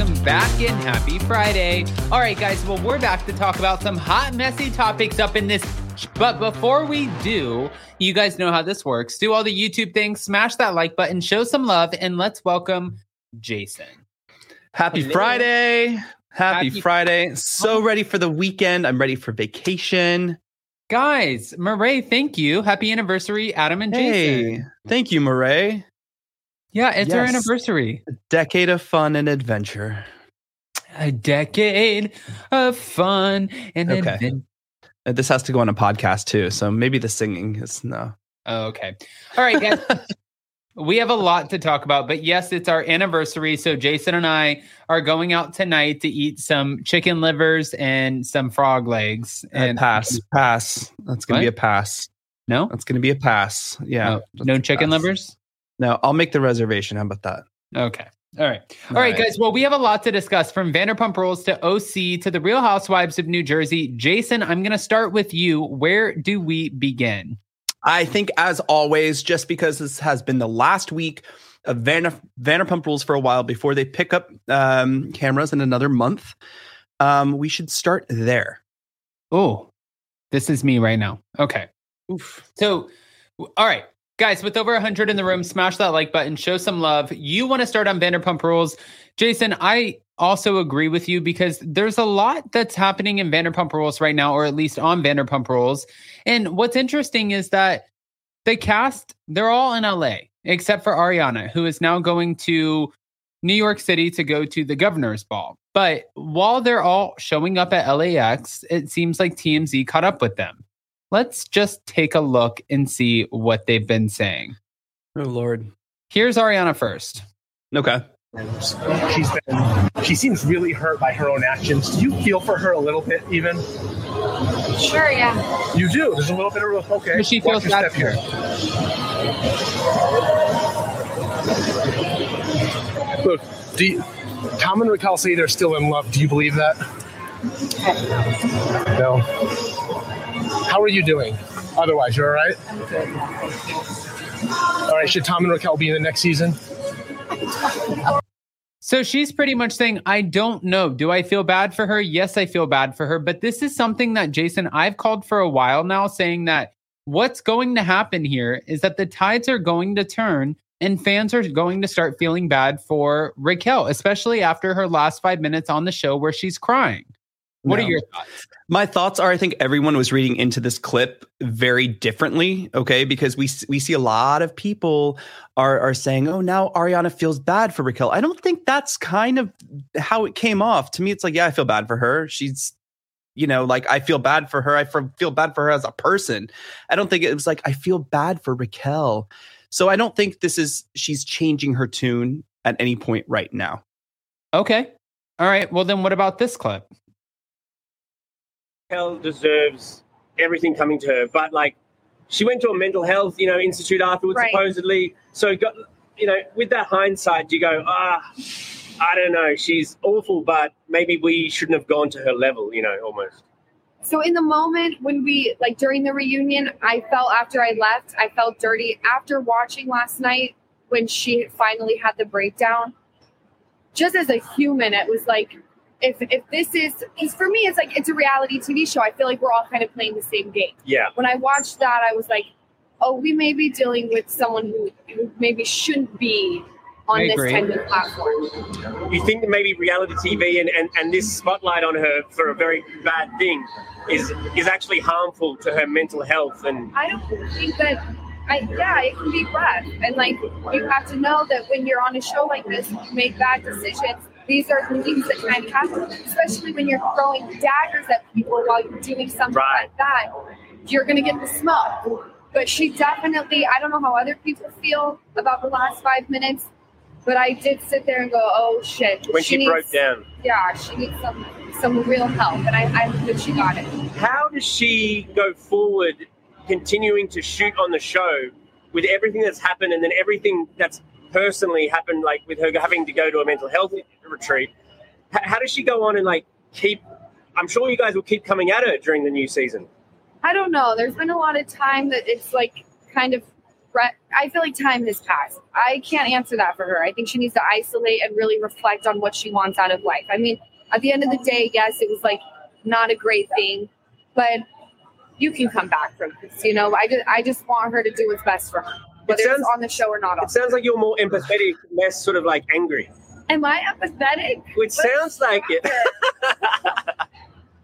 welcome back and happy Friday. All right, guys, well, we're back to talk about some hot, messy topics up in this. But before we do, you guys know how this works. Do all the YouTube things, smash that like button, show some love, and let's welcome Jason. Happy Hello. Friday. Happy, Happy- Friday. So ready for the weekend. I'm ready for vacation. Guys, Murray, thank you. Happy anniversary, Adam and Hey, Jason. thank you, Murray. Yeah, it's our Yes. anniversary. Decade of fun and adventure. A decade of fun and Okay. adventure. This has to go on a podcast too, so maybe the singing is no. Oh, okay. All right, guys. we have a lot to talk about, but yes, it's our anniversary. So Jason and I are going out tonight to eat some chicken livers and some frog legs. And pass, pass. That's gonna be a pass. no, That's gonna be a pass. Yeah. Oh, no chicken pass. livers. No, I'll make the reservation. How about that? Okay. All right. All right, guys. Well, we have a lot to discuss from Vanderpump Rules to OC to the Real Housewives of New Jersey. Jason, I'm going to start with you. Where do we begin? I think, as always, just because this has been the last week of Vander- Vanderpump Rules for a while before they pick up um, cameras in another month, um, we should start there. Oh, this is me right now. Okay. Oof. So, all right, guys, with over 100 in the room, smash that like button, show some love. You want to start on Vanderpump Rules. Jason, I also agree with you because there's a lot that's happening in Vanderpump Rules right now, or at least on Vanderpump Rules. And what's interesting is that the cast, they're all in LA, except for Ariana, who is now going to New York City to go to the governor's ball. But while they're all showing up at LAX, it seems like TMZ caught up with them. Let's just take a look and see what they've been saying. Oh, Lord. Here's Ariana first. Okay. She's been, she seems really hurt by her own actions. Do you feel for her a little bit, even? Sure, yeah. You do. There's a little bit of okay. But she feels bad step for her. Look, do you, Tom and Raquel say they're still in love. Do you believe that? No. How are you doing? Otherwise, you're all right. All right. Should Tom and Raquel be in the next season? So she's pretty much saying, I don't know. Do I feel bad for her? Yes, I feel bad for her. But this is something that, Jason, I've called for a while now, saying that what's going to happen here is that the tides are going to turn and fans are going to start feeling bad for Raquel, especially after her last five minutes on the show where she's crying. What No. are your thoughts? My thoughts are I think everyone was reading into this clip very differently, okay? Because we we see a lot of people are are saying, "Oh, now Ariana feels bad for Raquel." I don't think that's kind of how it came off. To me it's like, "Yeah, I feel bad for her. She's you know, like I feel bad for her. I feel bad for her as a person. I don't think it was like I feel bad for Raquel. So I don't think this is she's changing her tune at any point right now. Okay. All right. Well, then what about this clip? Raquel deserves everything coming to her, but like she went to a mental health, you know, institute afterwards, Right. supposedly. So, got, you know, with that hindsight, you go, ah, I don't know, she's awful, but maybe we shouldn't have gone to her level, you know, almost. So in the moment when we like during the reunion, I felt after I left, I felt dirty. After watching last night when she finally had the breakdown, just as a human, it was like if if this is because for me it's like it's a reality TV show. I feel like we're all kind of playing the same game. Yeah. When I watched that, I was like, oh, we may be dealing with someone who, who maybe shouldn't be on this kind of platform. You think that maybe reality TV and, and, and this spotlight on her for a very bad thing is is actually harmful to her mental health and I don't think that. I, yeah, it can be rough, and like you have to know that when you're on a show like this, you make bad decisions. These are things that kind of happen, especially when you're throwing daggers at people while you're doing something Right. like that. You're gonna get the smoke. But she definitely. I don't know how other people feel about the last five minutes, but I did sit there and go, "Oh shit!" when she, needs, broke down. Yeah, she needs some some real help, and I, I hope that she got it. How does she go forward, continuing to shoot on the show with everything that's happened and then everything that's personally happened, like with her having to go to a mental health retreat? H- how does she go on and like keep? I'm sure you guys will keep coming at her during the new season. I don't know. There's been a lot of time that it's like kind of I feel like time has passed. I can't answer that for her. I think she needs to isolate and really reflect on what she wants out of life. I mean, at the end of the day, yes, it was like not a great thing, but you can come back from this. You know, I just I just want her to do what's best for her, whether sounds- it's on the show or not. On. It sounds like you're more empathetic, less sort of like angry. Am I empathetic? Which sounds like it.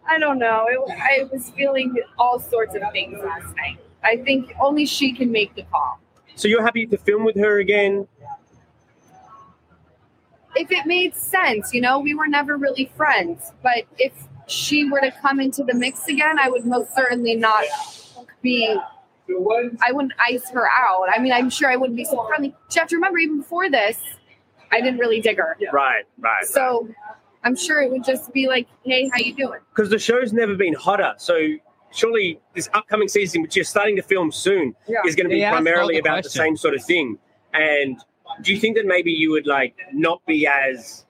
I don't know. It, I was feeling all sorts of things last night. I think only she can make the call. So you're happy to film with her again? If it made sense, you know, we were never really friends, but if she were to come into the mix again, I would most certainly not be. I wouldn't ice her out. I mean, I'm sure I wouldn't be so friendly. You have to remember, even before this, I didn't really dig her. Right, right. So I'm sure it would just be like, "Hey, how you doing?" Because the show's never been hotter, so surely this upcoming season, which you're starting to film soon, Yeah. is going to be They asked all primarily the about the same sort of thing. And do you think that maybe you would like not be as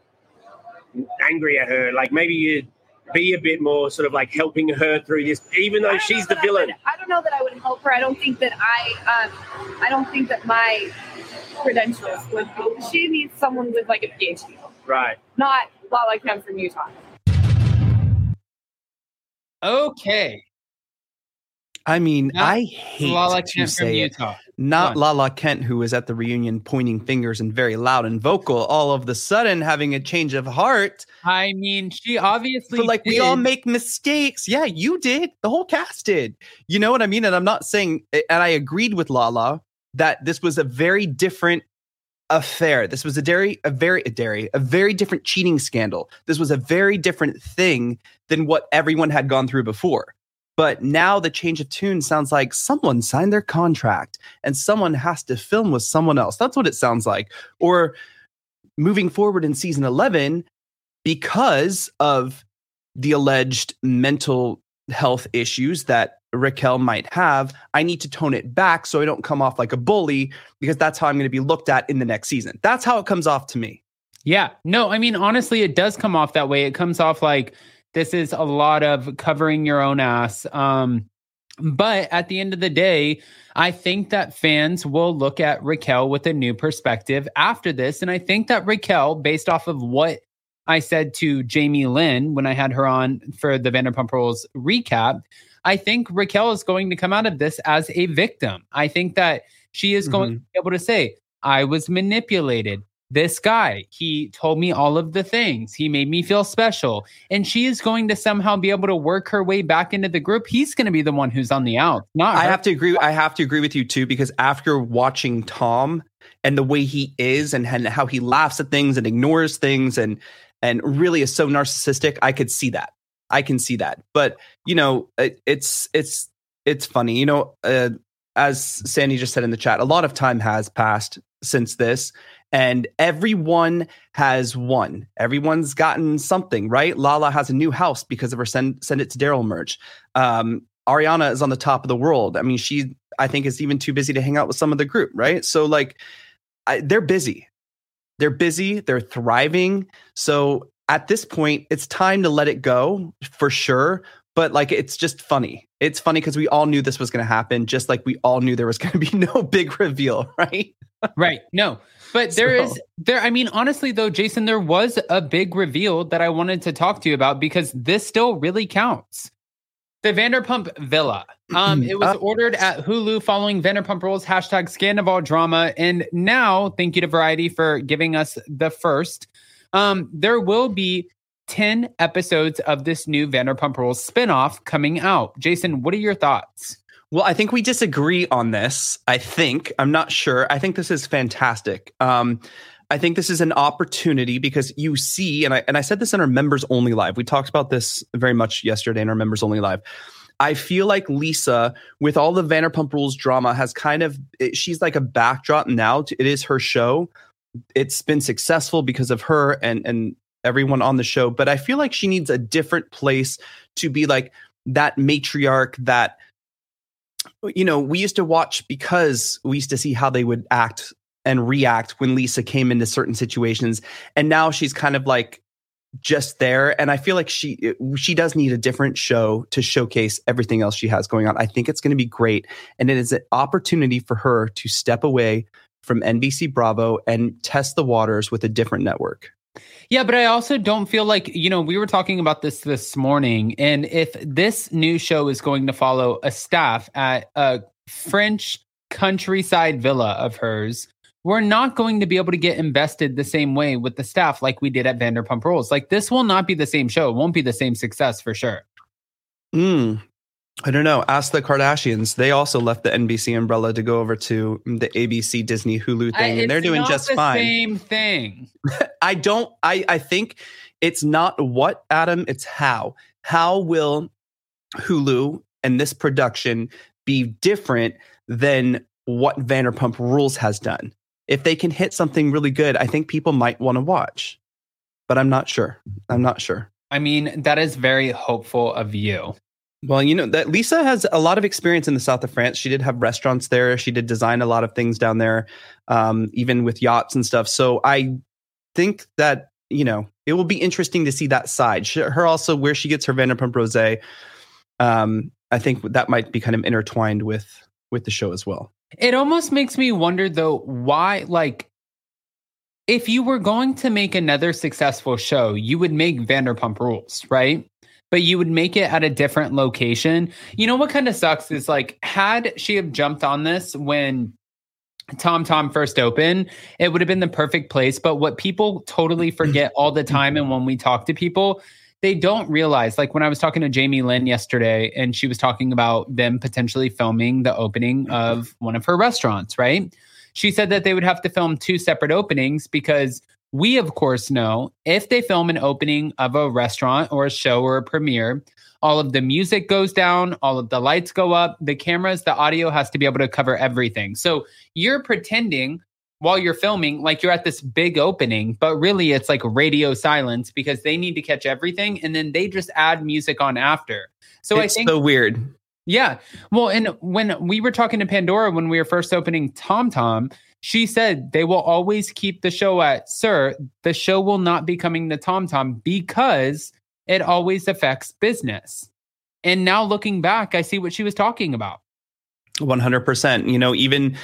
angry at her? Like maybe you'd be a bit more sort of like helping her through this, even though she's the that I villain. would- I don't know that I would help her. I don't think that I, um, I don't think that my credentials would. Be, she needs someone with like a PhD, Right. not Lala Kent from Utah. Okay. I mean, Not I hate Lala to Kent say it. Utah. Not Lala Kent, who was at the reunion pointing fingers and very loud and vocal, all of the sudden having a change of heart. I mean, she obviously But like we all make mistakes. Yeah, you did. The whole cast did. You know what I mean? And I'm not saying, and I agreed with Lala that this was a very different affair. This was a very, a very, a dairy, a very different cheating scandal. This was a very different thing than what everyone had gone through before. But now the change of tune sounds like someone signed their contract and someone has to film with someone else. That's what it sounds like. Or moving forward in season 11, because of the alleged mental health issues that Raquel might have, I need to tone it back so I don't come off like a bully because that's how I'm going to be looked at in the next season. That's how it comes off to me. Yeah. No, I mean, honestly, it does come off that way. It comes off like this is a lot of covering your own ass. Um, but at the end of the day, I think that fans will look at Raquel with a new perspective after this. And I think that Raquel, based off of what I said to Jamie Lynn when I had her on for the Vanderpump Rules recap, I think Raquel is going to come out of this as a victim. I think that she is going to be able to say, I was manipulated. This guy, he told me all of the things. He made me feel special. And she is going to somehow be able to work her way back into the group. He's going to be the one who's on the out, not I her. have to agree. I have to agree with you too, because after watching Tom and the way he is and, and how he laughs at things and ignores things and and really is so narcissistic, I could see that. I can see that. But you know, it, it's it's it's funny. You know, uh, as Sandy just said in the chat, a lot of time has passed since this, and everyone has won. Everyone's gotten something, right? Lala has a new house because of her send send it to Daryl merch. Um, Ariana is on the top of the world. I mean, she I think is even too busy to hang out with some of the group, right? So like, I, they're busy. They're busy. They're thriving. So at this point, it's time to let it go for sure. But like, it's just funny. It's funny because we all knew this was going to happen, just like we all knew there was going to be no big reveal, right? Right. No. But there is So- there I mean honestly though Jason there was a big reveal that I wanted to talk to you about because this still really counts. The Vanderpump Villa. Um it was Uh, ordered at Hulu following Vanderpump Rules hashtag Scandoval drama and now thank you to Variety for giving us the first. Um there will be 10 episodes of this new Vanderpump Rules spinoff coming out. Jason, what are your thoughts? Well, I think we disagree on this. I think I'm not sure. I think this is fantastic. Um, I think this is an opportunity because you see, and I and I said this in our members only live. We talked about this very much yesterday in our members only live. I feel like Lisa, with all the Vanderpump Rules drama, has kind of it- she's like a backdrop now. To, it is her show. It's been successful because of her and and everyone on the show. But I feel like she needs a different place to be like that matriarch that you know, we used to watch because we used to see how they would act and react when Lisa came into certain situations. And now she's kind of like just there and i feel like she she does need a different show to showcase everything else she has going on i think it's going to be great and it is an opportunity for her to step away from nbc bravo and test the waters with a different network yeah, but I also don't feel like, you know, we were talking about this this morning. And if this new show is going to follow a staff at a French countryside villa of hers, we're not going to be able to get invested the same way with the staff like we did at Vanderpump Rules. Like this will not be the same show. It won't be the same success for sure. Mm, I don't know. Ask the Kardashians. They also left the NBC umbrella to go over to the ABC Disney Hulu thing, I, and they're doing just fine. Same thing. I don't. I I think it's not what Adam. It's how. How will Hulu and this production be different than what Vanderpump Rules has done? if they can hit something really good, I think people might want to watch. But I'm not sure. I'm not sure. I mean, that is very hopeful of you. Well, you know that Lisa has a lot of experience in the south of France. She did have restaurants there. She did design a lot of things down there, um, even with yachts and stuff. So I think that you know it will be interesting to see that side. She, her also where she gets her Vanderpump Rosé. Um, I think that might be kind of intertwined with with the show as well. It almost makes me wonder though why like if you were going to make another successful show, you would make Vanderpump Rules, right? But you would make it at a different location. You know what kind of sucks is like had she have jumped on this when Tom Tom first opened, it would have been the perfect place. But what people totally forget all the time, and when we talk to people, they don't realize like when I was talking to Jamie Lynn yesterday and she was talking about them potentially filming the opening of one of her restaurants, right? She said that they would have to film two separate openings because we of course know if they film an opening of a restaurant or a show or a premiere, all of the music goes down, all of the lights go up, the cameras, the audio has to be able to cover everything. So you're pretending while you're filming like you're at this big opening but really it's like radio silence because they need to catch everything and then they just add music on after. So it's i think so weird. Yeah. Well and when we were talking to pandora when we were first opening tom tom she said they will always keep the show at SUR the show will not be coming to tom tom because it always affects business. And now looking back i see what she was talking about. 100% you know even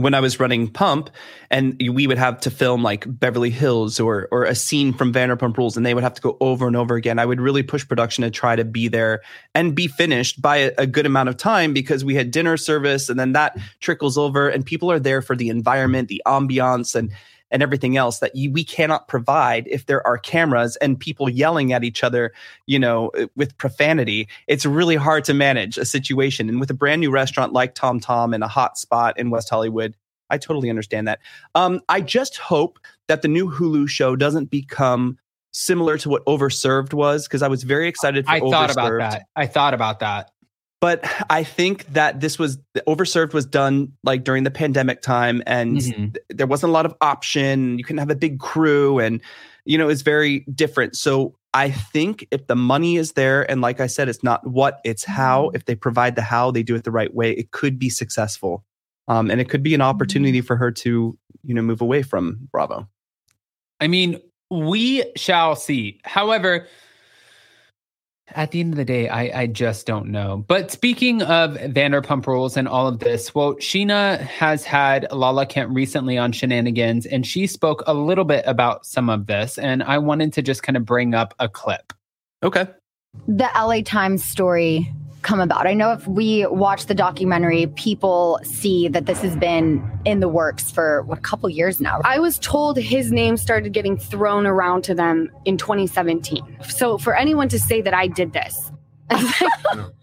when I was running Pump, and we would have to film like Beverly Hills or or a scene from Vanderpump Rules, and they would have to go over and over again. I would really push production to try to be there and be finished by a, a good amount of time because we had dinner service, and then that trickles over, and people are there for the environment, the ambiance, and and everything else that you, we cannot provide if there are cameras and people yelling at each other, you know, with profanity. It's really hard to manage a situation. And with a brand new restaurant like Tom Tom in a hot spot in West Hollywood, I totally understand that. Um, I just hope that the new Hulu show doesn't become similar to what Overserved was because I was very excited for I Overserved. thought about that. I thought about that. But I think that this was Overserved was done like during the pandemic time and Mhm. th- there wasn't a lot of option. You couldn't have a big crew and you know, it's very different. So I think if the money is there, and like I said, it's not what, it's how. If they provide the how, they do it the right way, it could be successful. Um, and it could be an opportunity for her to, you know, move away from Bravo. I mean, we shall see. However, at the end of the day, I, I just don't know. But speaking of Vanderpump Rules and all of this, well, Scheana has had Lala Kent recently on Scheananigans, and she spoke a little bit about some of this. And I wanted to just kind of bring up a clip. Okay. the LA Times story come about? I know if we watch the documentary, people see that this has been in the works for what, a couple years now. I was told his name started getting thrown around to them in 2017. So for anyone to say that I did this,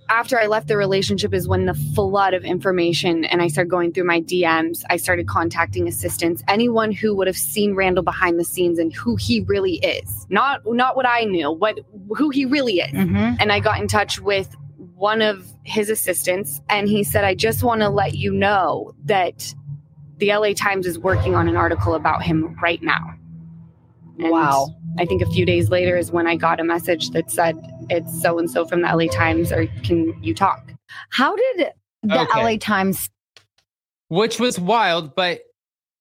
after I left the relationship is when the flood of information and I started going through my DMs. I started contacting assistants, anyone who would have seen Randall behind the scenes and who he really is. Not not what I knew, what who he really is. Mhm. And I got in touch with one of his assistants and he said, I just want to let you know that the LA Times is working on an article about him right now. And Wow. I think a few days later is when I got a message that said, It's so and so from the LA Times, or can you talk? How did the Okay. LA Times which was wild, but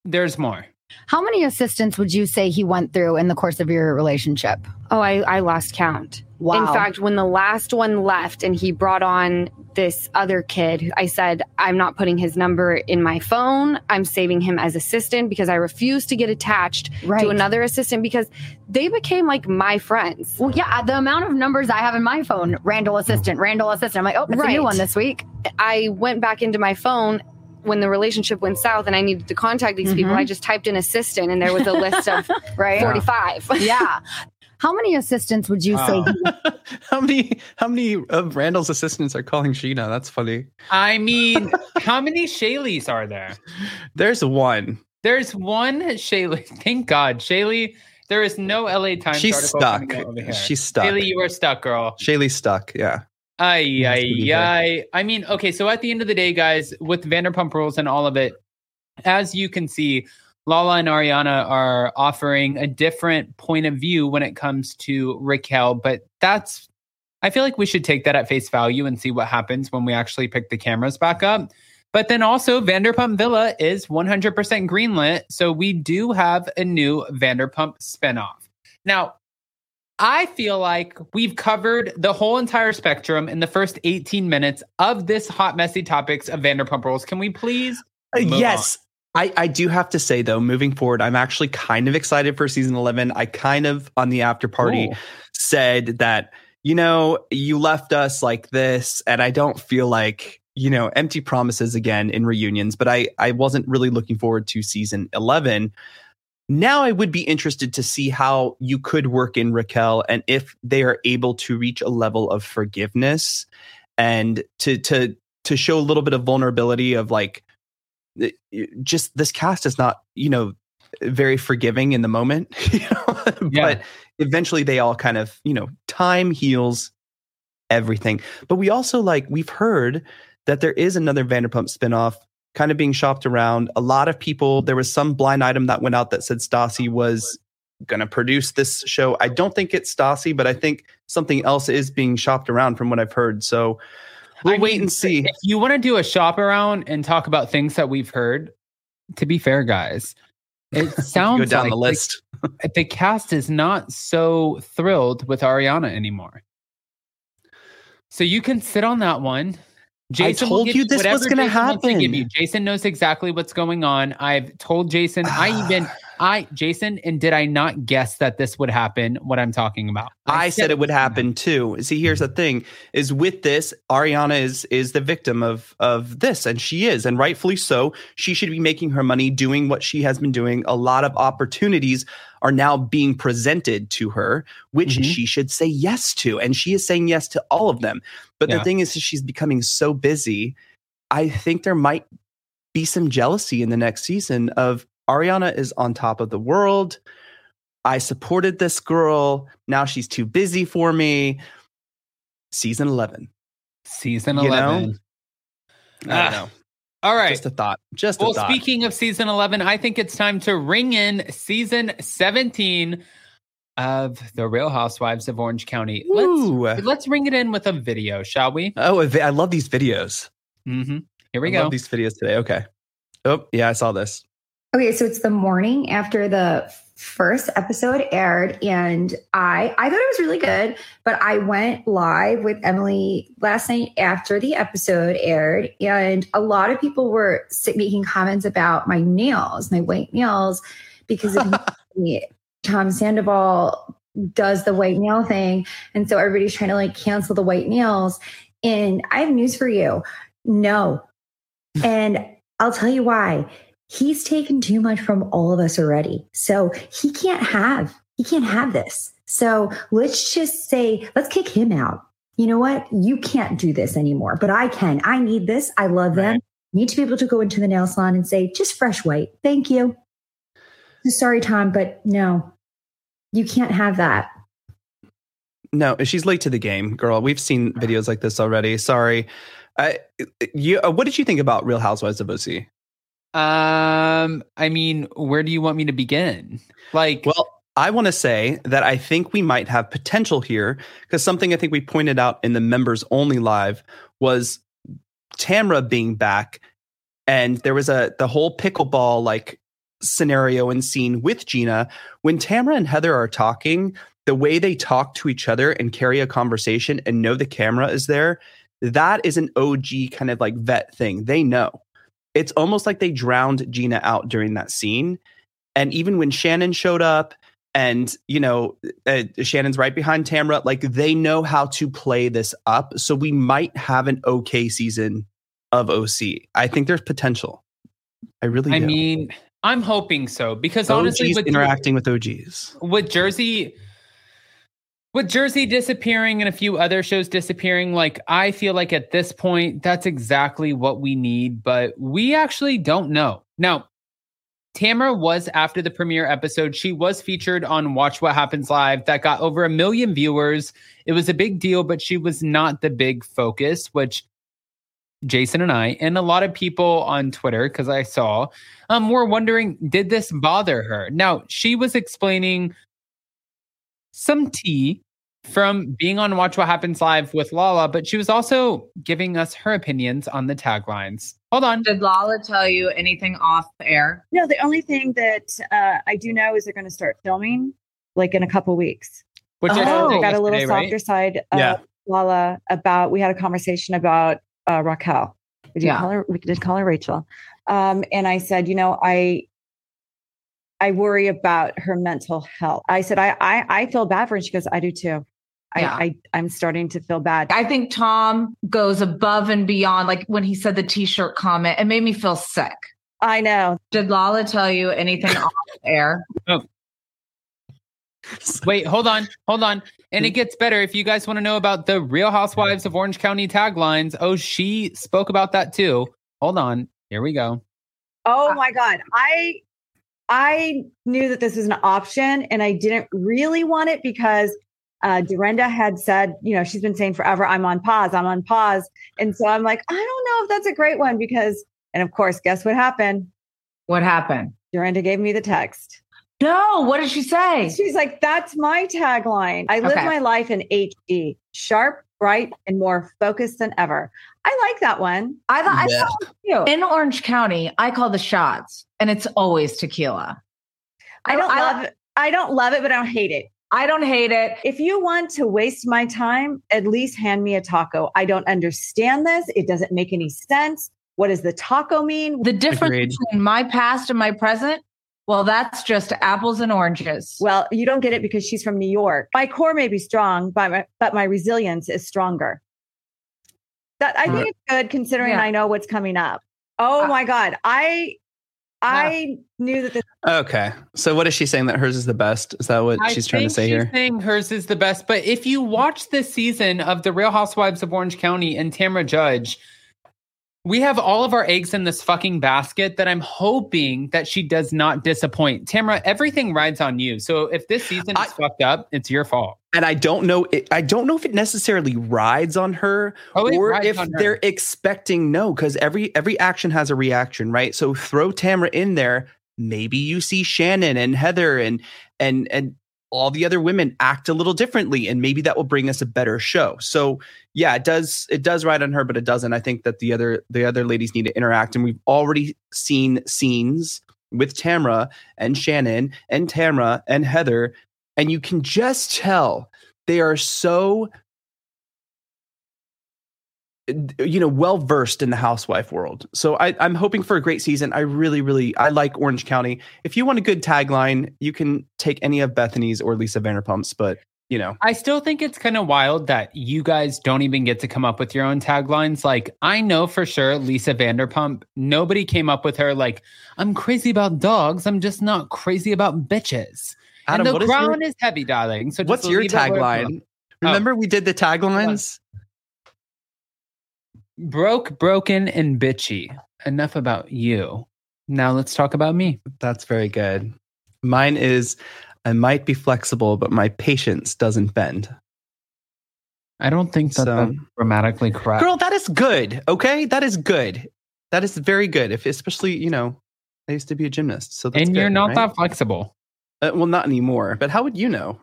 there's more. How many assistants would you say he went through in the course of your relationship? Oh, I, I lost count. Wow. In fact, when the last one left and he brought on this other kid, I said, I'm not putting his number in my phone. I'm saving him as assistant because I refuse to get attached Right. to another assistant because they became like my friends. Well, yeah, the amount of numbers I have in my phone, Randall assistant, Randall assistant. I'm like, oh, it's a new one this week. I went back into my phone when the relationship went south and I needed to contact these people. Mhm. I just typed in assistant and there was a list of Right. 45. yeah. How many assistants would you say? Wow. he- ah. how many how many of Randall's assistants are calling Scheana? That's funny. I mean, how many Shayleys are there? There's one. There's one Shaylee. Thank God, Shaylee. There is no LA Times. She's article stuck. coming out over here. She's stuck. Shaylee, you are stuck, girl. Shaylee's stuck. Yeah. Ay, That's ay, ay. I mean, okay, so at the end of the day, guys, with Vanderpump Rules and all of it, as you can see, Lala and Ariana are offering a different point of view when it comes to Raquel, but that's, I feel like we should take that at face value and see what happens when we actually pick the cameras back up. But then also, Vanderpump Villa is 100% greenlit. So we do have a new Vanderpump spinoff. Now, I feel like we've covered the whole entire spectrum in the first 18 minutes of this hot, messy topics of Vanderpump Rules. Can we please? Uh, Move yes. I, I do have to say though, moving forward, I'm actually kind of excited for season 11. I kind of on the after party Ooh. said that, you know, you left us like this, and I don't feel like, you know, empty promises again in reunions, but I, I wasn't really looking forward to season 11. Now I would be interested to see how you could work in Raquel and if they are able to reach a level of forgiveness and to to to show a little bit of vulnerability of like just this cast is not you know very forgiving in the moment you know? Yeah. but eventually they all kind of you know time heals everything but we also like we've heard that there is another vanderpump spinoff kind of being shopped around a lot of people there was some blind item that went out that said stassi oh, was going to produce this show i don't think it's stassi but i think something else is being shopped around from what i've heard so we'll I wait mean, and see If you want to do a shop around and talk about things that we've heard, to be fair, guys, it sounds go down like the list The, the cast is not so thrilled with Ariana anymore. So you can sit on that one. Jason will told you this was wants to happen. Jason knows exactly what's going on. I've told Jason. I even I Jason, and did I not guess that this would happen? What I'm talking about? I said it would happen too. See, here's the thing: is with this, Ariana is is the victim of of this, and she is, and rightfully so. She should be making her money doing what she has been doing. A lot of opportunities are now being presented to her, which Mhm. she should say yes to, and she is saying yes to all of them. But Yeah. the thing is, she's becoming so busy. I think there might be some jealousy in the next season of Ariana is on top of the world. I supported this girl. Now she's too busy for me. Season 11. Season You know? 11. I Ah, don't know. All right. Just a thought. Just well, a thought. Well, speaking of season 11, I think it's time to ring in season 17 of The Real Housewives of Orange County. Ooh. Let's let's ring it in with a video, shall we? oh, I love these videos. Mm-hmm. Here we I go. love these videos today. Okay. Oh, yeah, I saw this. Okay, so it's the morning after the first episode aired, and I I thought it was really good, but I went live with Emily last night after the episode aired, and a lot of people were making comments about my nails, my white nails, because of me. Tom Sandoval does the white nail thing, and so everybody's trying to like cancel the white nails. And I have news for you, no, and I'll tell you why he's taken too much from all of us already. So he can't have, he can't have this. So let's just say, let's kick him out. You know what? You can't do this anymore, but I can. I need this. I love them. Need to be able to go into the nail salon and say, just fresh white. Thank you. Sorry, Tom, but no, you can't have that. No, she's late to the game, girl. We've seen videos like this already. Sorry. I, you, uh, what did you think about Real Housewives of OC? Um, I mean, where do you want me to begin? Like, Well, I want to say that I think we might have potential here because something I think we pointed out in the members only live was Tamra being back, and there was a the whole pickleball like scenario and scene with Gina, when Tamra and Heather are talking, the way they talk to each other and carry a conversation and know the camera is there, that is an OG kind of like vet thing. They know. It's almost like they drowned Gina out during that scene. And even when Shannon showed up and, you know, uh, Shannon's right behind Tamra, like they know how to play this up. So we might have an okay season of OC. I think there's potential. I really I do. mean, I'm hoping so because honestly, with, interacting with OGs. with Jersey, with Jersey disappearing and a few other shows disappearing, like I feel like at this point, that's exactly what we need, but we actually don't know. Now, Tamara was after the premiere episode. She was featured on Watch What Happens Live that got over a million viewers. It was a big deal, but she was not the big focus, which Jason and I and a lot of people on Twitter, because I saw, um, were wondering, did this bother her? Now, she was explaining some tea from being on Watch What Happens Live with Lala, but she was also giving us her opinions on the taglines. Hold on. Did Lala tell you anything off air? No, the only thing that uh, I do know is they're going to start filming like in a couple weeks. Which I Oh, told I got a little yesterday, right? softer side of Yeah. Lala about. We had a conversation about uh, Raquel. We did Yeah. call her. We did call her Rachel, um, and I said, you know, I I worry about her mental health. I said, I I, I feel bad for her. And she goes, I do too. I, Yeah. I I'm starting to feel bad. I think Tom goes above and beyond. Like when he said the t-shirt comment, it made me feel sick. I know. Did Lala tell you anything off air? Oh. Wait, hold on, hold on. And it gets better if you guys want to know about the Real Housewives of Orange County taglines. Oh, she spoke about that too. Hold on. Here we go. Oh my god, I I knew that this was an option, and I didn't really want it because uh, Dorinda had said, you know, she's been saying forever, "I'm on pause, I'm on pause," and so I'm like, I don't know if that's a great one because, and of course, guess what happened? What happened? Dorinda gave me the text. No, what did she say? She's like, "That's my tagline. I live Okay. my life in HD, sharp, bright, and more focused than ever." I like that one. I thought I Yeah. thought it in Orange County, I call the shots, and it's always tequila. I don't I- love it. I don't love it, but I don't hate it. I don't hate it. If you want to waste my time, at least hand me a taco. I don't understand this. It doesn't make any sense. What does the taco mean? The difference Agreed. between my past and my present, well, that's just apples and oranges. Well, you don't get it because she's from New York. My core may be strong, but my, but my resilience is stronger. That I think it's good considering Yeah. I know what's coming up. Oh Uh, my god, I I knew that this. Okay. So what is she saying that hers is the best? Is that what I she's trying to think say she's here? saying hers is the best. But if you watch this season of The Real Housewives of Orange County and Tamra Judge, we have all of our eggs in this fucking basket that I'm hoping that she does not disappoint. Tamra, everything rides on you. So if this season is fucked up, it's your fault. And I don't know. It, I don't know if it necessarily rides on her, Oh, or if her. they're expecting no, because every every action has a reaction, right? So throw Tamara in there. Maybe you see Shannon and Heather and and and all the other women act a little differently, and maybe that will bring us a better show. So yeah, it does it does ride on her, but it doesn't. I think that the other the other ladies need to interact, and we've already seen scenes with Tamra and Shannon and Tamra and Heather, and you can just tell they are so you know well versed in the housewife world so I, i'm hoping for a great season i really really i like orange county if you want a good tagline you can take any of bethany's or lisa vanderpump's but you know I still think it's kind of wild that you guys don't even get to come up with your own taglines. Like, I know for sure Lisa Vanderpump, nobody came up with her like, I'm crazy about dogs. I'm just not crazy about bitches. adam and the what is your- crown is heavy, darling. So just what's your leave it where it tagline belongs. Oh. remember we did the taglines Broke, broken, and bitchy. Enough about you. Now let's talk about me. that's very good mine is i might be flexible but my patience doesn't bend I don't think that So- that's grammatically correct. girl that is good okay that is good that is very good if especially you know i used to be a gymnast so that's and you're good, not right? that flexible. Uh, well, not anymore. But how would you know?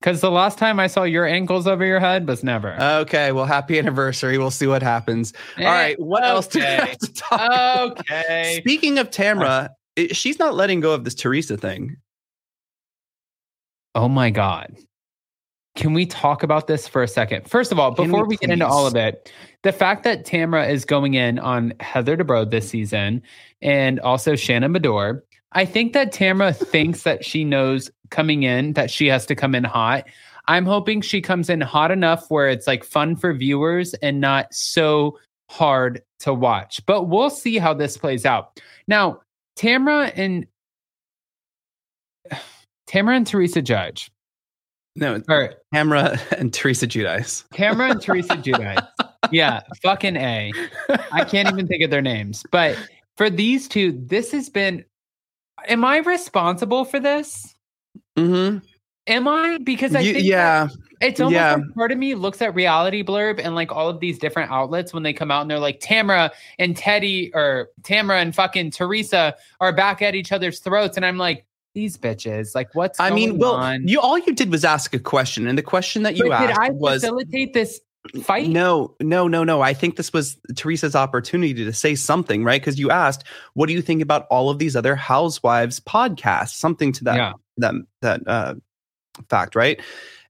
Because the last time I saw your ankles over your head was never. Okay, well, happy anniversary. We'll see what happens. Eh, All right, what else do we okay. have to talk about? okay. Speaking of Tamra, it- she's not letting go of this Teresa thing. Oh my God. Can we talk about this for a second? First of all, Can before we we, get into all of it, the fact that Tamra is going in on Heather Dubrow this season and also Shannon Beador, I think that Tamra thinks that she knows coming in that she has to come in hot. I'm hoping she comes in hot enough where it's like fun for viewers and not so hard to watch. But we'll see how this plays out. Now, Tamra and Tamra and Teresa Judge. No, Or Tamra and Teresa Judice. Tamara and Teresa Judice. Yeah, fucking A. I can't even think of their names. But for these two, this has been. Am I responsible for this? Mm-hmm. Am I? Because I think yeah. it's almost yeah. like part of me looks at reality blurb and like all of these different outlets when they come out and they're like Tamara and Teddy or Tamara and fucking Teresa are back at each other's throats, and I'm like these bitches. Like what's I mean, well, on? you all you did was ask a question, and the question that you But did asked I was facilitate this fight? No, no, no, no. I think this was Teresa's opportunity to say something, right? Because you asked, "What do you think about all of these other housewives podcasts?" Something to that Yeah. That that uh, fact, right?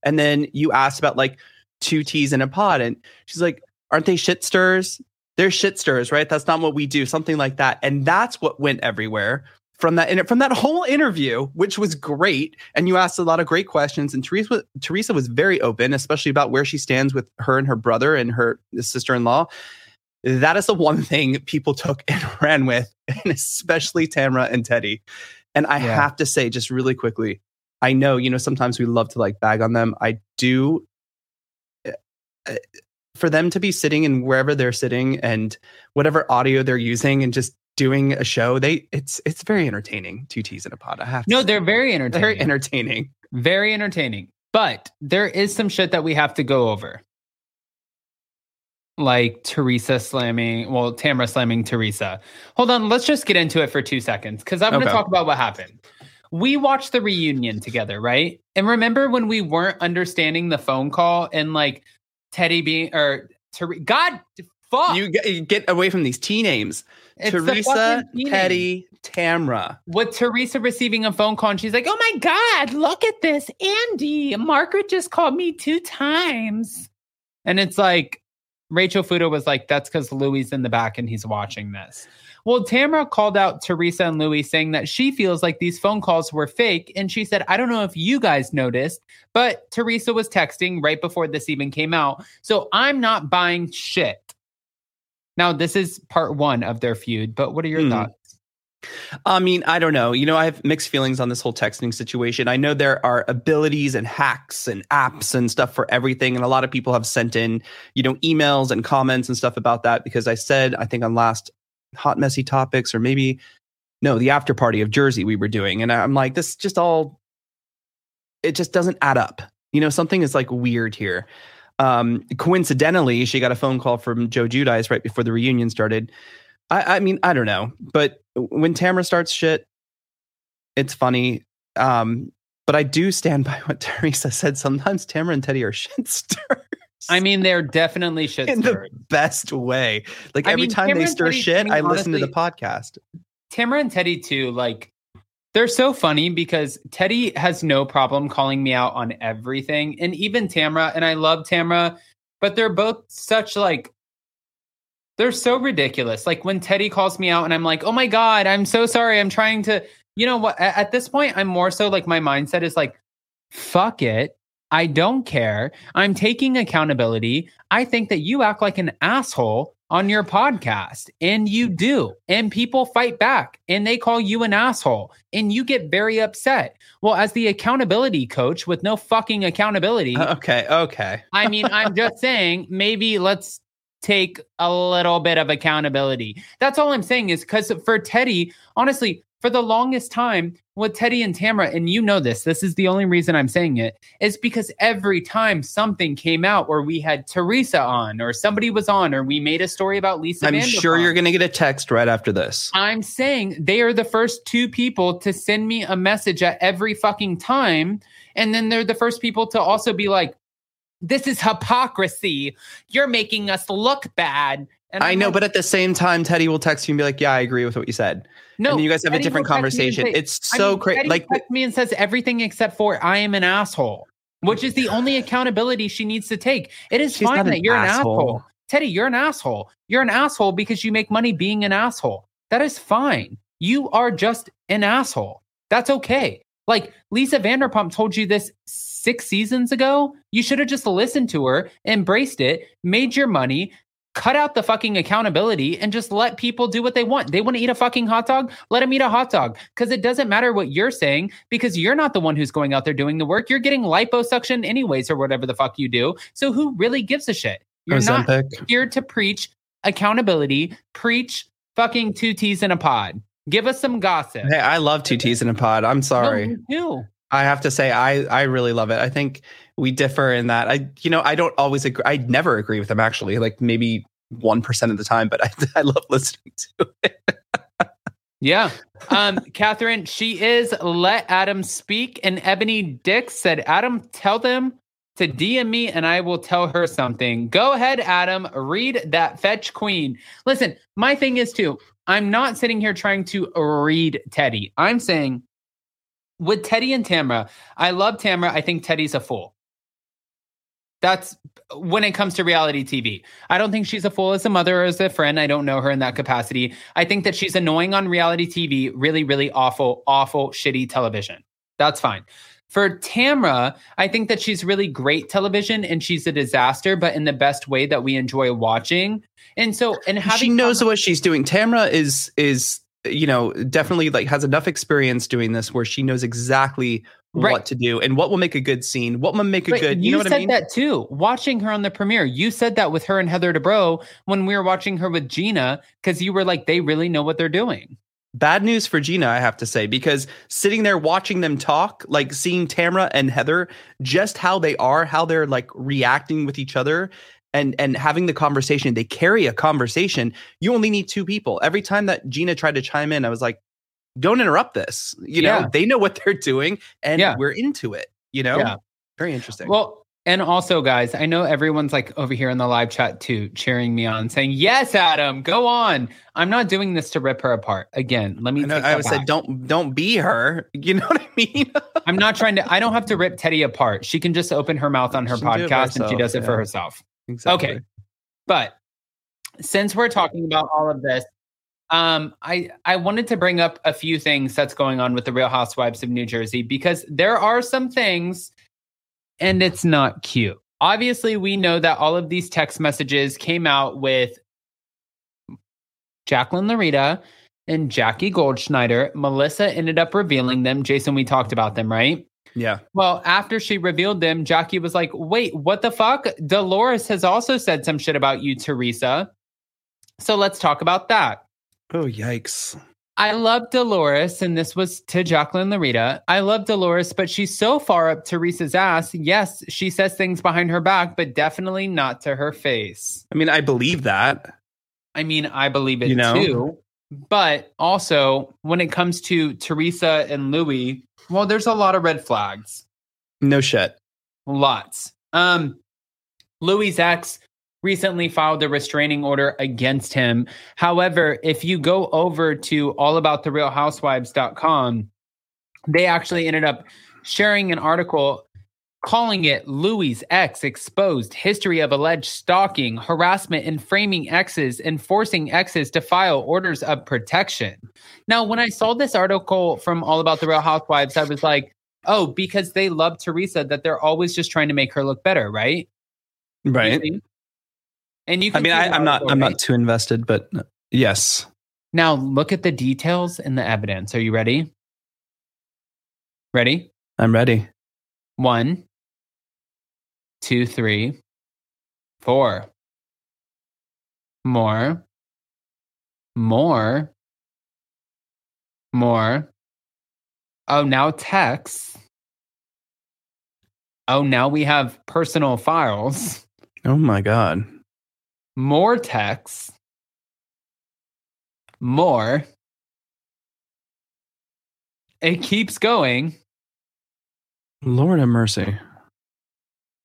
And then you asked about like two teas in a pod, and she's like, "Aren't they shit stirrers? They're shit stirrers, right? That's not what we do." Something like that, and that's what went everywhere from that from that whole interview, which was great. And you asked a lot of great questions. And Teresa Teresa was very open, especially about where she stands with her and her brother and her sister in law. That is the one thing people took and ran with, and especially Tamra and Teddy. And I Yeah. have to say, just really quickly, I know you know sometimes we love to like bag on them. I do. uh, uh, For them to be sitting in wherever they're sitting and whatever audio they're using and just doing a show, they it's it's very entertaining. Two teas in a pod. I have to No, they're very entertaining. very entertaining. Very entertaining. But there is some shit that we have to go over. Like Teresa slamming, well, Tamara slamming Teresa. Hold on, let's just get into it for two seconds because I'm going to Okay. talk about what happened. We watched the reunion together, right? And remember when we weren't understanding the phone call and like Teddy being, or Ter- God, fuck. You get, you get away from these T names. It's Teresa, fucking T name. Teddy, Tamra. with Teresa receiving a phone call and she's like, "Oh my god, look at this, Andy! Margaret just called me two times," and it's like Rachel Fuda was like, "That's because Luis in the back and he's watching this." Well, Tamara called out Teresa and Luis saying that she feels like these phone calls were fake, and she said, "I don't know if you guys noticed, but Teresa was texting right before this even came out, so I'm not buying shit." Now, this is part one of their feud, but what are your Hmm. thoughts? I mean, I don't know. You know, I have mixed feelings on this whole texting situation. I know there are abilities and hacks and apps and stuff for everything. And a lot of people have sent in, you know, emails and comments and stuff about that because I said, I think on last Hot Messy Topics or maybe, no, the after party of Jersey we were doing. And I'm like, this just all, it just doesn't add up. You know, something is like weird here. Um, coincidentally, she got a phone call from Joe Judice right before the reunion started. I, I mean, I don't know, but when Tamara starts shit, it's funny. Um, but I do stand by what Teresa said. Sometimes Tamara and Teddy are shit stirrers. I mean, they're definitely shit in the best way. Like I every mean, time Tamara they stir Teddy, shit, I mean, I listen to the podcast. Tamara and Teddy too, like they're so funny because Teddy has no problem calling me out on everything. And even Tamara, and I love Tamara, but they're both such like they're so ridiculous. Like when Teddy calls me out and I'm like, oh my God, I'm so sorry. I'm trying to, you know what? At, this point, I'm more so like my mindset is like, fuck it. I don't care. I'm taking accountability. I think that you act like an asshole on your podcast, and you do. And people fight back and they call you an asshole, and you get very upset. Well, as the accountability coach with no fucking accountability, uh, Okay, okay. I mean, I'm just saying, maybe let's take a little bit of accountability. That's all I'm saying is because for Teddy, honestly, for the longest time with Teddy and Tamara, and you know this, this is the only reason I'm saying it, is because every time something came out where we had Teresa on, or somebody was on, or we made a story about Lisa I'm sure you're going to get a text right after this. I'm saying they are the first two people to send me a message at every fucking time. And then they're the first people to also be like, this is hypocrisy. You're making us look bad. And I I'm know, like, but at the same time, Teddy will text you and be like, "Yeah, I agree with what you said." no, and then you guys have Teddy a different will text me and conversation. say- it's I so mean, crazy. Like, texts me and says everything except for I am an asshole, which is the only accountability she needs to take. It is fine that you're an asshole. asshole. Teddy, you're an asshole. You're an asshole because you make money being an asshole. That is fine. You are just an asshole. That's okay. Like Lisa Vanderpump told you this six seasons ago. You should have just listened to her, embraced it, made your money, cut out the fucking accountability, and just let people do what they want. They want to eat a fucking hot dog? Let them eat a hot dog. Because it doesn't matter what you're saying, because you're not the one who's going out there doing the work. You're getting liposuction anyways, or whatever the fuck you do. So who really gives a shit? You're not here to preach accountability, preach fucking two T's in a pod. Give us some gossip. Hey, I love two T's in a pod. I'm sorry. No. I have to say, I I really love it. I think we differ in that. I you know I don't always agree. I never agree with them actually. Like maybe one percent of the time, but I I love listening to it. Yeah. Um, Catherine, she is let Adam speak. And Ebony Dix said, Adam, tell them to DM me and I will tell her something. Go ahead, Adam. Read that fetch queen. Listen, my thing is too, I'm not sitting here trying to read Teddy. I'm saying with Teddy and Tamra, I love Tamra. I think Teddy's a fool. That's when it comes to reality TV. I don't think she's a fool as a mother or as a friend. I don't know her in that capacity. I think that she's annoying on reality TV, really, really awful, awful, shitty television. That's fine. For Tamra, I think that she's really great television and she's a disaster, but in the best way that we enjoy watching. And so, and having she knows what she's doing. Tamra is is you know definitely like has enough experience doing this where she knows exactly Right. what to do and what will make a good scene, what will make a But good. You, know what said I mean? that too. Watching her on the premiere, you said that with her and Heather Dubrow when we were watching her with Gina, because you were like, they really know what they're doing. Bad news for Gina, I have to say, because sitting there watching them talk, like seeing Tamra and Heather, just how they are, how they're like reacting with each other and and having the conversation, they carry a conversation. You only need two people. Every time that Gina tried to chime in, I was like, don't interrupt this. You know, Yeah. they know what they're doing and Yeah. we're into it, you know? Yeah. Very interesting. Well, and also, guys, I know everyone's like over here in the live chat too, cheering me on, saying, Yes, Adam, go on. I'm not doing this to rip her apart. Again, let me I, know, take I that would say back. don't don't be her. You know what I mean? I'm not trying to, I don't have to rip Teddy apart. She can just open her mouth on her She can do it by podcast and she herself, does it for herself. exactly. Okay. But since we're talking about all of this, um, I I wanted to bring up a few things that's going on with the Real Housewives of New Jersey because there are some things, and it's not cute. Obviously, we know that all of these text messages came out with Jacqueline Laurita and Jackie Goldschneider. Melissa ended up revealing them. Jason, we talked about them, right? Yeah. Well, after she revealed them, Jackie was like, wait, what the fuck? Dolores has also said some shit about you, Teresa. So let's talk about that. Oh yikes. I love Dolores, and this was to Jacqueline Laurita. I love Dolores, but she's so far up Teresa's ass. Yes, she says things behind her back, but definitely not to her face. I mean, I believe that. I mean, I believe it You know? too. But also, when it comes to Teresa and Luis, well, there's a lot of red flags. No shit. Lots. Um, Luis' ex recently filed a restraining order against him. However, if you go over to allabouttherealhousewives.com, they actually ended up sharing an article calling it Luis' ex exposed history of alleged stalking, harassment, and framing exes and forcing exes to file orders of protection. Now, when I saw this article from All About the Real Housewives, I was like, oh, because they love Teresa, that they're always just trying to make her look better, right? Right. And you I mean, I, I'm not. I'm right? not too invested, but uh, yes. Now look at the details and the evidence. Are you ready? Ready? I'm ready. One, two, three, four. More. More. More. Oh, now text. Oh, now we have personal files. Oh my god. More text. More. It keeps going. Lord have mercy.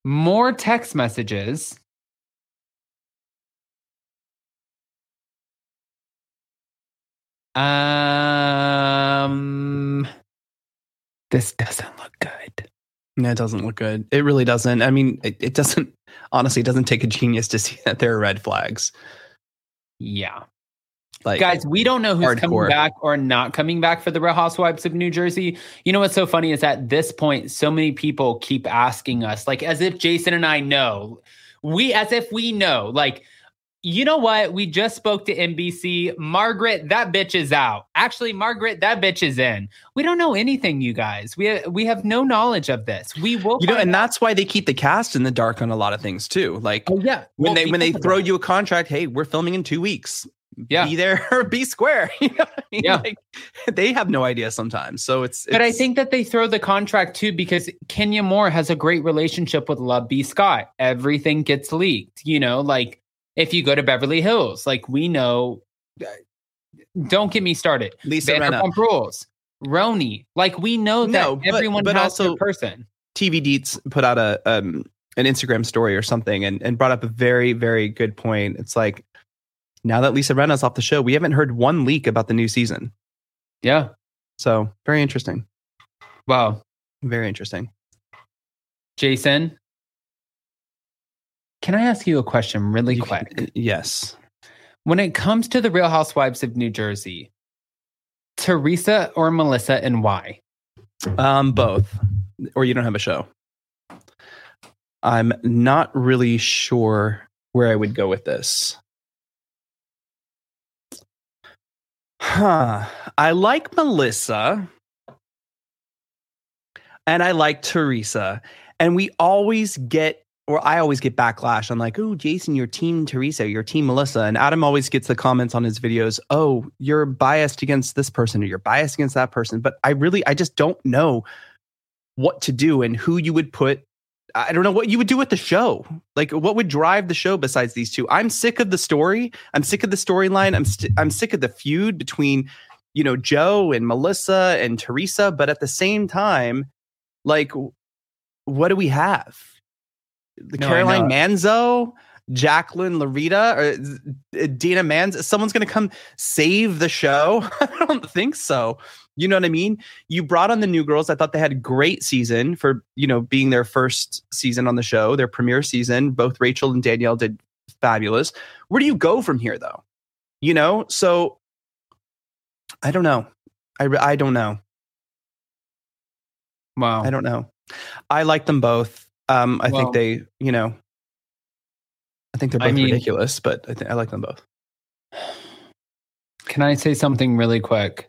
more text messages. Um, this doesn't look good. No, it doesn't look good. It really doesn't. I mean, it, it doesn't, honestly, it doesn't take a genius to see that there are red flags. Yeah. Like, Guys, we don't know who's hardcore. coming back or not coming back for the Real Housewives of New Jersey. You know what's so funny is at this point, so many people keep asking us, like as if Jason and I know. We as if we know. Like, you know what? We just spoke to NBC. Margaret, that bitch is out. Actually, Margaret, that bitch is in. We don't know anything, you guys. We we have no knowledge of this. We will you know, and out. that's why they keep the cast in the dark on a lot of things too. Like Oh, yeah. when Well, they when they throw you a contract, hey, we're filming in two weeks. Yeah. Be there or be square. You know I mean? Yeah. Like, they have no idea sometimes. So it's, But I think that they throw the contract too because Kenya Moore has a great relationship with Love B. Scott. Everything gets leaked. You know, like if you go to Beverly Hills, like we know. uh, Don't get me started. Lisa. Vanderpump Rules, Roni. Like we know that No, but- everyone but has their also- person. TV Deets put out a um an Instagram story or something and, and brought up a very, very good point. It's like now that Lisa Rinna's off the show, we haven't heard one leak about the new season. Yeah. So very interesting. Wow. Very interesting. Jason, can I ask you a question really You quick? can- yes. When it comes to the Real Housewives of New Jersey, Teresa or Melissa, and why? Um, both. Or you don't have a show. I'm not really sure where I would go with this. Huh. I like Melissa. And I like Teresa. And we always get, or I always get backlash on like, oh, Jason, you're team Teresa, you're team Melissa. And Adam always gets the comments on his videos, oh, you're biased against this person or you're biased against that person. But I really, I just don't know what to do and who you would put. I don't know what you would do with the show. Like, what would drive the show besides these two? I'm sick of the story. I'm sick of the storyline. I'm st- I'm sick of the feud between, you know, Joe and Melissa and Teresa. But at the same time, like, what do we have? The No, Caroline. Manzo, Jacqueline Laurita, or uh, Dina Manz. Someone's going to come save the show. I don't think so. You know what I mean? You brought on the new girls. I thought they had a great season for, you know, being their first season on the show, their premiere season. Both Rachel and Danielle did fabulous. Where do you go from here though? You know? So I don't know. I I don't know. Wow. I don't know. I like them both. Um I Well- think they, you know, I think they're I both mean- ridiculous, but I think I like them both. Can I say something really quick?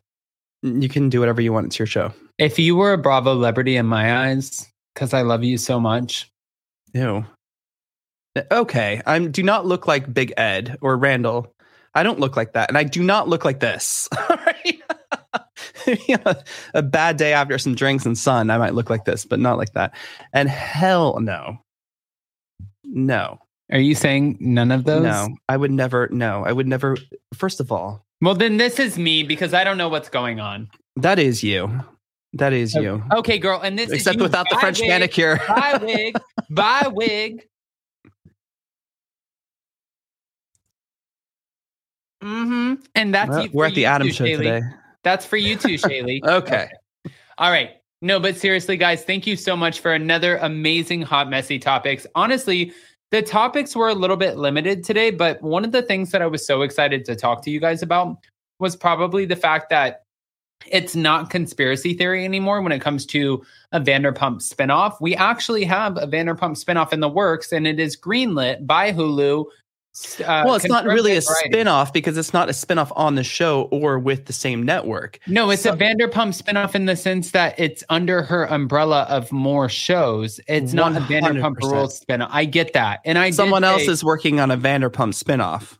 You can do whatever you want. It's your show. If you were a Bravo celebrity in my eyes, because I love you so much, Ew. Okay. I'm do not look like Big Ed or Randall. I don't look like that. And I do not look like this. All a bad day after some drinks and sun, I might look like this, but not like that. And hell no. No. are you saying none of those? No. I would never no. I would never first of all, Well, then this is me because I don't know what's going on. that is you. That is you. Okay, girl, and this Except is you. without the French wig. manicure. Bye wig. Bye wig. Mm-hmm. And that's Well, you, we're at the Adam show today. That's for you too, Shaylee. Okay. All right. No, but seriously, guys, thank you so much for another amazing hot messy topics. Honestly, the topics were a little bit limited today, but one of the things that I was so excited to talk to you guys about was probably the fact that it's not conspiracy theory anymore when it comes to a Vanderpump spinoff. We actually have a Vanderpump spinoff in the works, and it is greenlit by Hulu. Uh, well, it's not really a writing. spin-off because it's not a spin-off on the show or with the same network. No, it's So- a Vanderpump spinoff in the sense that it's under her umbrella of more shows. It's not a Vanderpump 100%. Rules spinoff. I get that, and I did Someone else say- is working on a Vanderpump spin-off.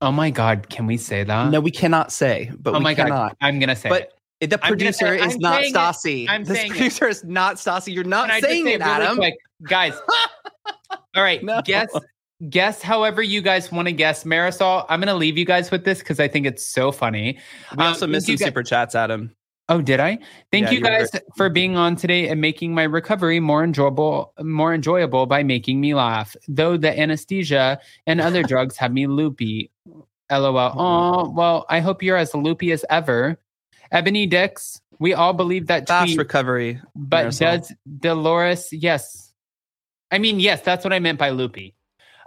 Oh my God, can we say that? No, we cannot say, but oh we my cannot. God, I'm gonna say But it. the I'm say- producer is I'm not it. Stassi. I'm this saying producer is not Stassi. You're not Can saying say it, really Adam. quick, guys? All right, No. guess guess however you guys want to guess. Marisol, I'm gonna leave you guys with this because I think it's so funny. We Um, also missed some guys- super chats, Adam. Oh, did I? Thank Yeah, you were guys very- for being on today and making my recovery more enjoyable, more enjoyable by making me laugh. Though the anesthesia and other drugs have me loopy. LOL. Oh, well, I hope you're as loopy as ever. Ebony Dix, we all believe that Fast recovery. but Marisol. does Dolores? Yes. I mean, yes, that's what I meant by loopy.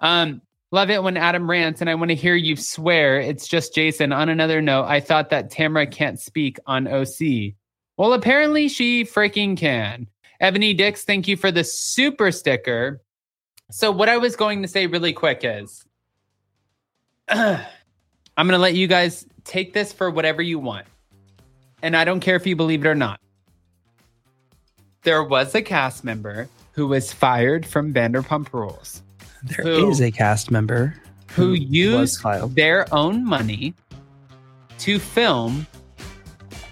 Um, love it when Adam rants, and I want to hear you swear. It's just Jason. On another note, I thought that Tamara can't speak on OC. Well, apparently she freaking can. Ebony Dix, thank you for the super sticker. So, what I was going to say really quick is I'm going to let you guys take this for whatever you want. And I don't care if you believe it or not. There was a cast member who was fired from Vanderpump Rules There who- is a cast member who was used their own money to film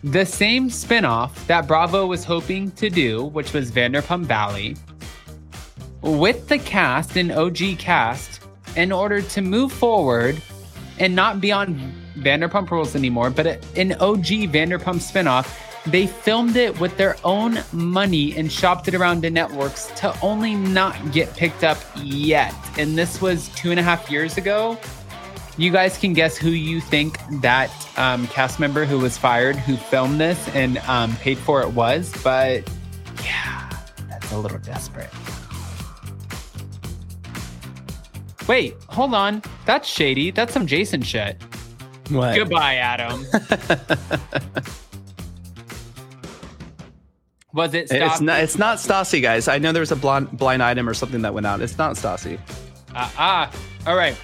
the same spinoff that Bravo was hoping to do, which was Vanderpump Villa, with the cast and OG cast in order to move forward and not be on Vanderpump Rules anymore, but an OG Vanderpump spinoff. They filmed it with their own money and shopped it around to networks to only not get picked up yet. And this was two and a half years ago. You guys can guess who you think that um, cast member who was fired, who filmed this and um, paid for it was. But yeah, that's a little desperate. Wait, hold on. That's shady. That's some Jason shit. What? Goodbye, Adam. was it? It's not. It's not Stassi, guys. I know there was a blind, blind item or something that went out. It's not Stassi. Ah, ah. All right.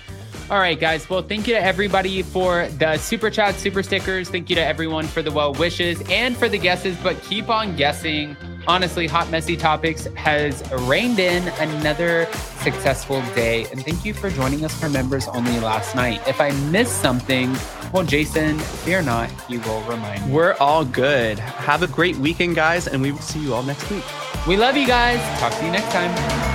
All right, guys. Well, thank you to everybody for the super chat, super stickers. Thank you to everyone for the well wishes and for the guesses, but keep on guessing. Honestly, Hot Messy Topics has reined in another successful day. And thank you for joining us for members only last night. If I missed something, well, Jason, fear not, he will remind me. We're all good. Have a great weekend, guys, and we will see you all next week. We love you guys. Talk to you next time.